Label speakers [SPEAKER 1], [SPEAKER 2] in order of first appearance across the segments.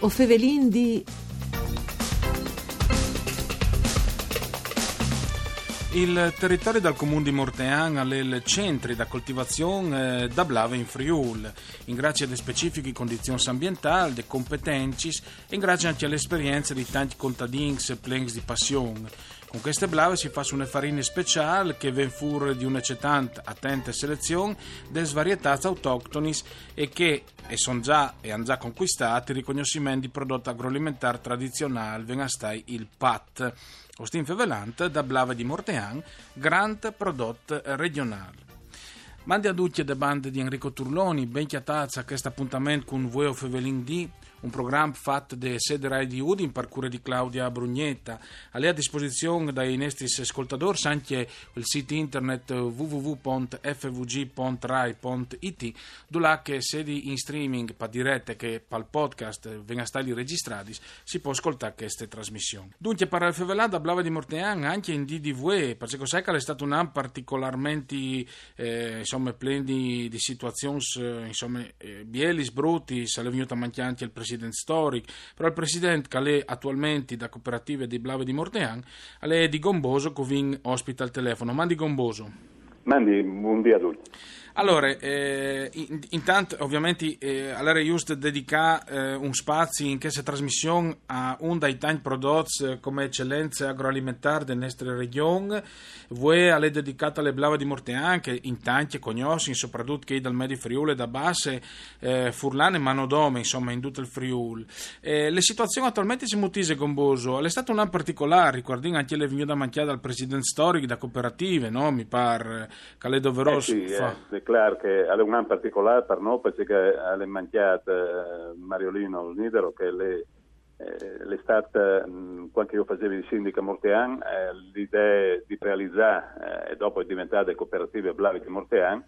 [SPEAKER 1] O fevelin di...
[SPEAKER 2] Il territorio del comune di Mortean ha le centri da coltivazione eh, da blave in Friul, in grazie alle specifiche condizioni ambientali, le competenze e in grazie anche alle esperienze di tanti contadini plens di passione. Con queste blave si fa una farina speciale che ven fuori di un'eccetante attenta selezione delle varietà autoctoni e che e sono già e hanno già conquistato il riconoscimento di prodotti agroalimentari tradizionali, venastai il PAT. Ostin Fevelant da Blave di Mortean, Grant Prodotto Regionale. Mandi a tutti le bande di Enrico Turloni, ben chiatazza a questo appuntamento con voi o Fevelin D un programma fatto da sede Rai di Udin per cura di Claudia Brugnetta. A lei a disposizione dai nostri ascoltatori anche il sito internet www.fvg.rai.it dove che sedi in streaming per dirette che per podcast venga stati registrati si può ascoltare queste trasmissioni. Dunque per il Fevelada Blava di Mortean anche in DDV perché che è stato un anno particolarmente eh, insomma pieno di, situazioni eh, insomma eh, bielis brutti se è venuto a mancare anche il presidente president storico, però il presidente che è attualmente da cooperative di Blave di Mortean, è di Gomboso che ospita al telefono. Mandi Gomboso.
[SPEAKER 3] Mandi, buon a tutti.
[SPEAKER 2] Allora, eh, intanto ovviamente eh, allora giusto dedicare eh, un spazio in questa trasmissione a un dei tanti prodotti eh, come eccellenze agroalimentari della nostra regione. Voi avete dedicato alle blave di Mortean che in tanti conosci, soprattutto che dal Medio Friuli da Basse, eh, Furlane e Manodome, insomma in tutto il Friuli. Eh, le situazioni attualmente si mutise con Boso. È stato un anno particolare, ricordiamo anche le venute da manchiare dal presidente storico da cooperative, no? Mi pare che le doveroso.
[SPEAKER 3] Eh sì, fa clar che è un particolare per noi perché alle mangiate eh, Mariolino Nidero che le, eh, l'estate quando io facevo il sindaco a Mortean eh, l'idea di realizzare eh, e dopo è diventata cooperative Blavic Mortean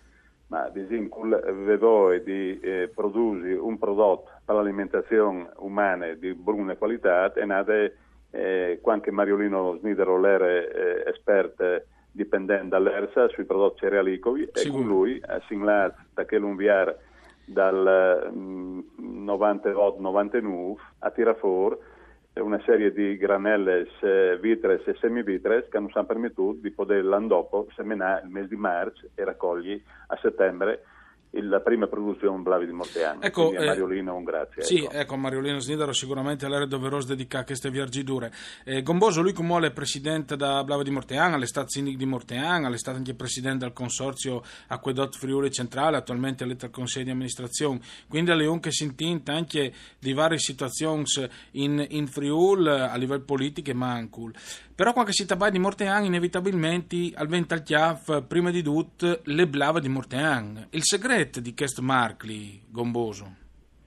[SPEAKER 3] ma di vedo di eh, produrre un prodotto per l'alimentazione umana di buona qualità e nate eh, quando Mariolino Snidero era eh, esperto dipendente dall'ERSA sui prodotti cerealicovi e con lui ha siglato da che l'unviare dal 98-99 mm, a tirare fuori una serie di granelle vitres e semivitres che hanno permesso di poter l'anno dopo seminare il mese di marzo e raccogli a settembre la prima produzione Blavi di Morteano. Ecco, a eh, Mariolino un grazie.
[SPEAKER 2] Sì, ecco, ecco Mariolino Snidaro sicuramente all'era doveroso dedicare a queste viaggiature. Eh, Gomboso, lui come è presidente da Blavi di Morteano, è stato sindaco di Morteano, stato anche presidente del consorzio Acquedotto Friuli Centrale, attualmente eletto al consiglio di amministrazione, quindi è un che si intinta anche di varie situazioni in, in Friuli a livello politico e mancul. Però si parla di Mortean, inevitabilmente al vento al chiaf, prima di tutto, le blava di Mortean. Il segreto di questo Markli, Gomboso?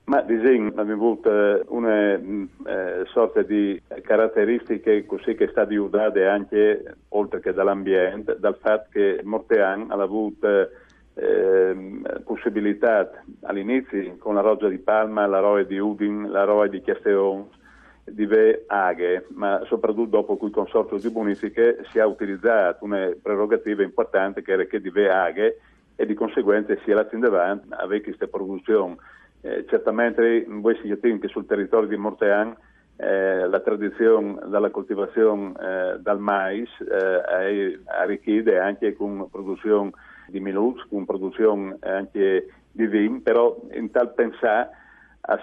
[SPEAKER 3] Ma disegno abbiamo avuto una eh, sorta di caratteristiche così che sta diudate anche, oltre che dall'ambiente, dal fatto che Mortean ha avuto eh, possibilità all'inizio con la roggia di Palma, la roia di Udin, la roia di Chiasteon, di ve aghe, ma soprattutto dopo cui il consorzio di bonifiche si è utilizzato una prerogativa importante che era che di ve aghe e di conseguenza si è l'azienda avanti avere questa produzione. Eh, certamente voi sapete che sul territorio di Mortean eh, la tradizione della coltivazione eh, dal mais eh, arricchita anche con produzione di minuz, con produzione anche di vin, però in tal pensare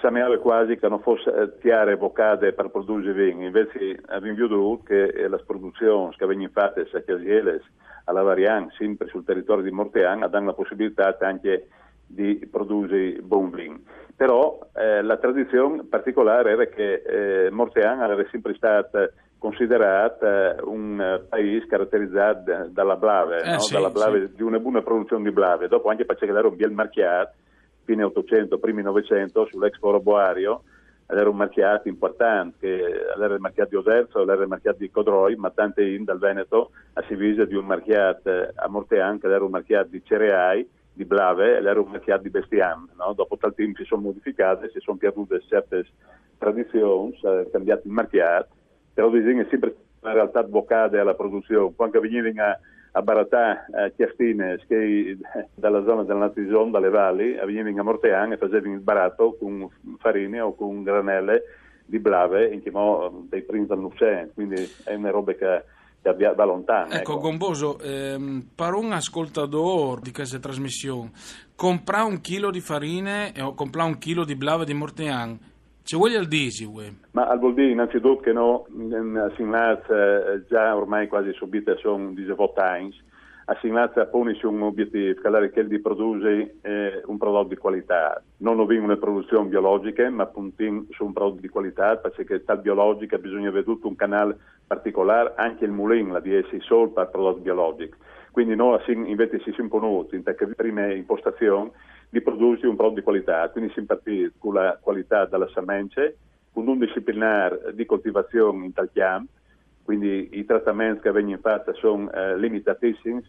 [SPEAKER 3] sembrava quasi che non fosse eh, tiare vocade per produrre vino, invece abbiamo veduto che le produzioni che vengono fatte a Chiasieles, alla Varian, sempre sul territorio di Mortean, danno la possibilità anche di produrre buon vino. Però eh, la tradizione particolare era che eh, Mortean era sempre stata considerata eh, un paese caratterizzato dalla blave, eh, no? sì, dalla blave sì. di una buona produzione di blave, dopo anche perché era un bel marchiato fine 800, primi 900, sull'Expo Roboario, era un marchiato importante, era il marchiato di Oderzo, era il marchiato di Codroi, ma tante in dal Veneto a Sivise di un marchiato a Mortean, che un marchiato di cereai, di Blave, ed era un marchiato di Bestiam. No? Dopo tal tempo si sono modificate, si sono perdute certe tradizioni, si è cambiato il marchiato, però bisogna sempre in realtà vocare alla produzione. Quando venivano a a Baratà, a Chiastine, che dalla zona del Natison, dalle valli, venivano a Mortean e facevano il baratto con farine o con granelle di blave, in chiamò dei primi dal Nucen, quindi è una roba che da lontano.
[SPEAKER 2] Ecco, ecco. Gomboso, ehm, per un ascoltatore di questa trasmissione, comprare un chilo di farine o comprare un chilo di blave di Mortean, ci vuole il disi?
[SPEAKER 3] Ma al vuol dire innanzitutto che no, assegnate eh, già ormai quasi subite sono 18 anni, assegnate a ponisi un obiettivo, che è di produrre eh, un prodotto di qualità. Non ovviamo una produzione biologica, ma puntiamo su un prodotto di qualità, perché tal biologica bisogna avere tutto un canale particolare, anche il mulin, la di essi solo per prodotti biologici. Quindi noi invece si sono imponuti in prima impostazione di produrre un prodotto di qualità, quindi si partì con la qualità della semence, con un disciplinare di coltivazione in tal chiam, quindi i trattamenti che vengono fatti sono eh, limitatissimi,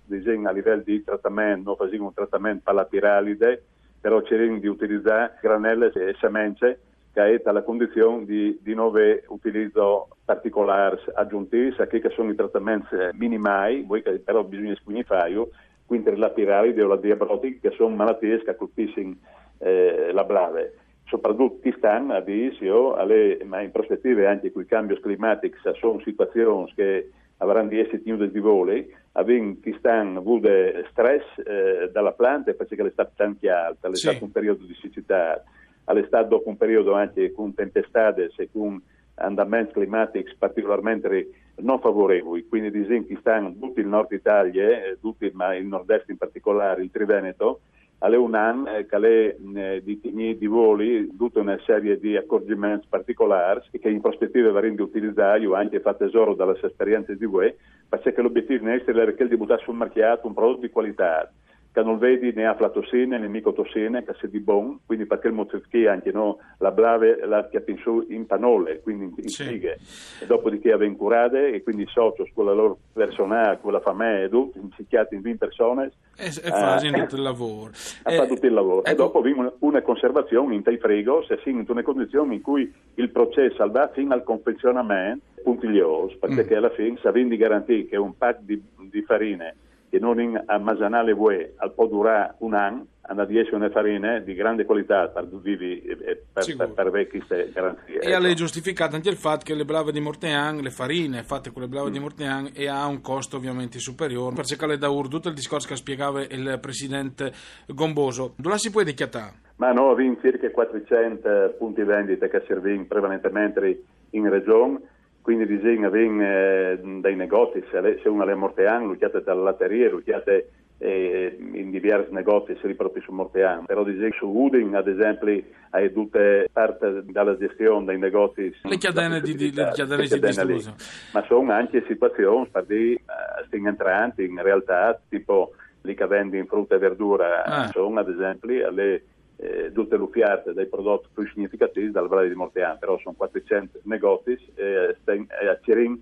[SPEAKER 3] a livello di trattamento, non facciamo un trattamento per piralide, però cerchiamo di utilizzare granelle e semence che è la condizione di, di nuovo utilizzo particolari aggiuntivi, che sono i trattamenti minimali, però bisogna fare quindi la piralide o la diabrotica, che sono malattie che colpiscono eh, la blave. Soprattutto quest'anno, a Disio, ma in prospettiva anche con i cambi climatici, sono situazioni che avranno di essere tenute di voli, abbiamo quest'anno avuto stress eh, dalla pianta perché l'estate tanto alta, l'estate sì. un periodo di siccità, all'estate dopo un periodo anche con tempestade e con andamenti climatici particolarmente non favorevoli, quindi di esempio stanno tutto il nord Italia, eh, tutti, ma il nord-est in particolare, il Triveneto, alle UNAN eh, che alle eh, di, di voli tutta una serie di accorgimenti particolari che in prospettiva varranno utilizzare, io ho anche fatto tesoro dalle esperienze di UE, perché l'obiettivo è quello di buttare sul mercato un prodotto di qualità che non vedi né aflatossine né micotossine, che se di buon, quindi perché il mozzicchi anche no, la brave la chiappin in panole, quindi in, sì. spighe, e dopodiché avven curate e quindi i soci con la loro personale, con la famiglia tutto, insichiati in 20 persone.
[SPEAKER 2] E, e fanno eh, tutto il lavoro.
[SPEAKER 3] E fa tutto il lavoro. Ecco. E dopo abbiamo una conservazione in tai frigo, se si in una condizione in cui il processo va fino al confezionamento puntiglioso, perché mm. alla fine, se di garantire che un pack di, di farine che non in, a Masanale Vue al può durare un anno, hanno di essere una farina di grande qualità per per, per, per vecchi garanzie.
[SPEAKER 2] E ecco. lei giustificato anche il fatto che le blave di Mortean, le farine fatte con le blave mm. di Mortean, e ha un costo ovviamente superiore. Per cercare da ur tutto il discorso che spiegava il presidente Gomboso. Dove si può dichiarare?
[SPEAKER 3] Ma noi abbiamo circa 400 punti vendita che servono prevalentemente in regione quindi disegna ben eh, dai negozi, se, se uno le Mortean, lucciate dalle latterie, lucciate eh, in diversi negozi, se proprio su Mortean, però disegna su Udin, ad esempio, hai tutte parte dalla gestione dei negozi.
[SPEAKER 2] Le chiadene di, di, le chiadene di distribuzione.
[SPEAKER 3] Ma sono anche situazioni, per dire, uh, entranti in realtà, tipo lì che vendi in frutta e verdura, ah. sono ad esempio alle eh, tutte l'uffiate dei prodotti più significativi dal Valle di Mortean, però sono 400 negozi eh, e a Cirin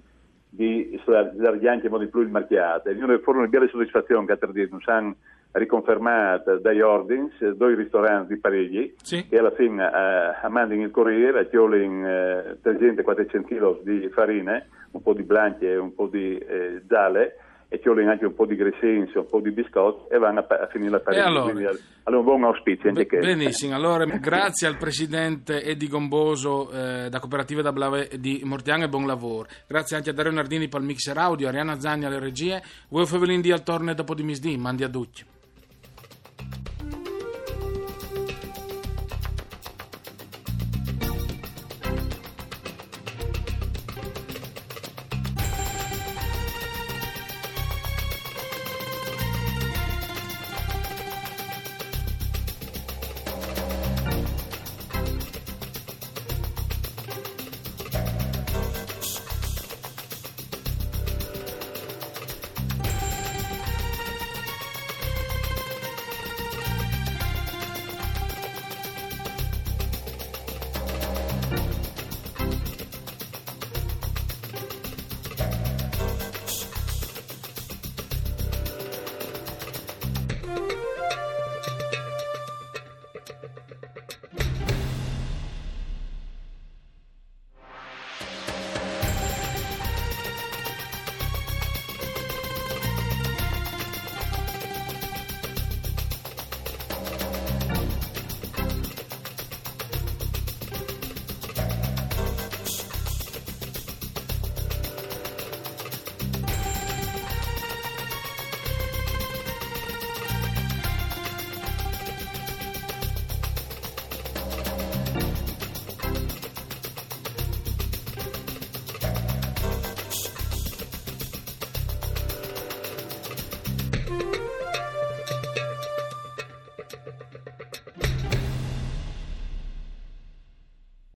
[SPEAKER 3] di slargare in modo più il marchiato. Io ne furono belle soddisfazioni che per dire, non sono riconfermate dagli ordini, due ristoranti di Parigli, sì. che alla fine eh, mandano il corriere, chiolen eh, 300-400 kg di farina, un po' di blanche e un po' di eh, gialle, e ci vogliono anche un po' di gresensi, un po' di biscotti e vanno a, a finire la parete. Allora, Quindi allora un buon auspizio. Be-
[SPEAKER 2] benissimo, allora grazie al presidente Edi Gomboso eh, da Cooperativa da Blave di Mortiano e buon lavoro. Grazie anche a Dario Nardini per il mixer audio, Arianna Zagni alle regie, voi Fevelin di al torne dopo di misdì, mandi a tutti.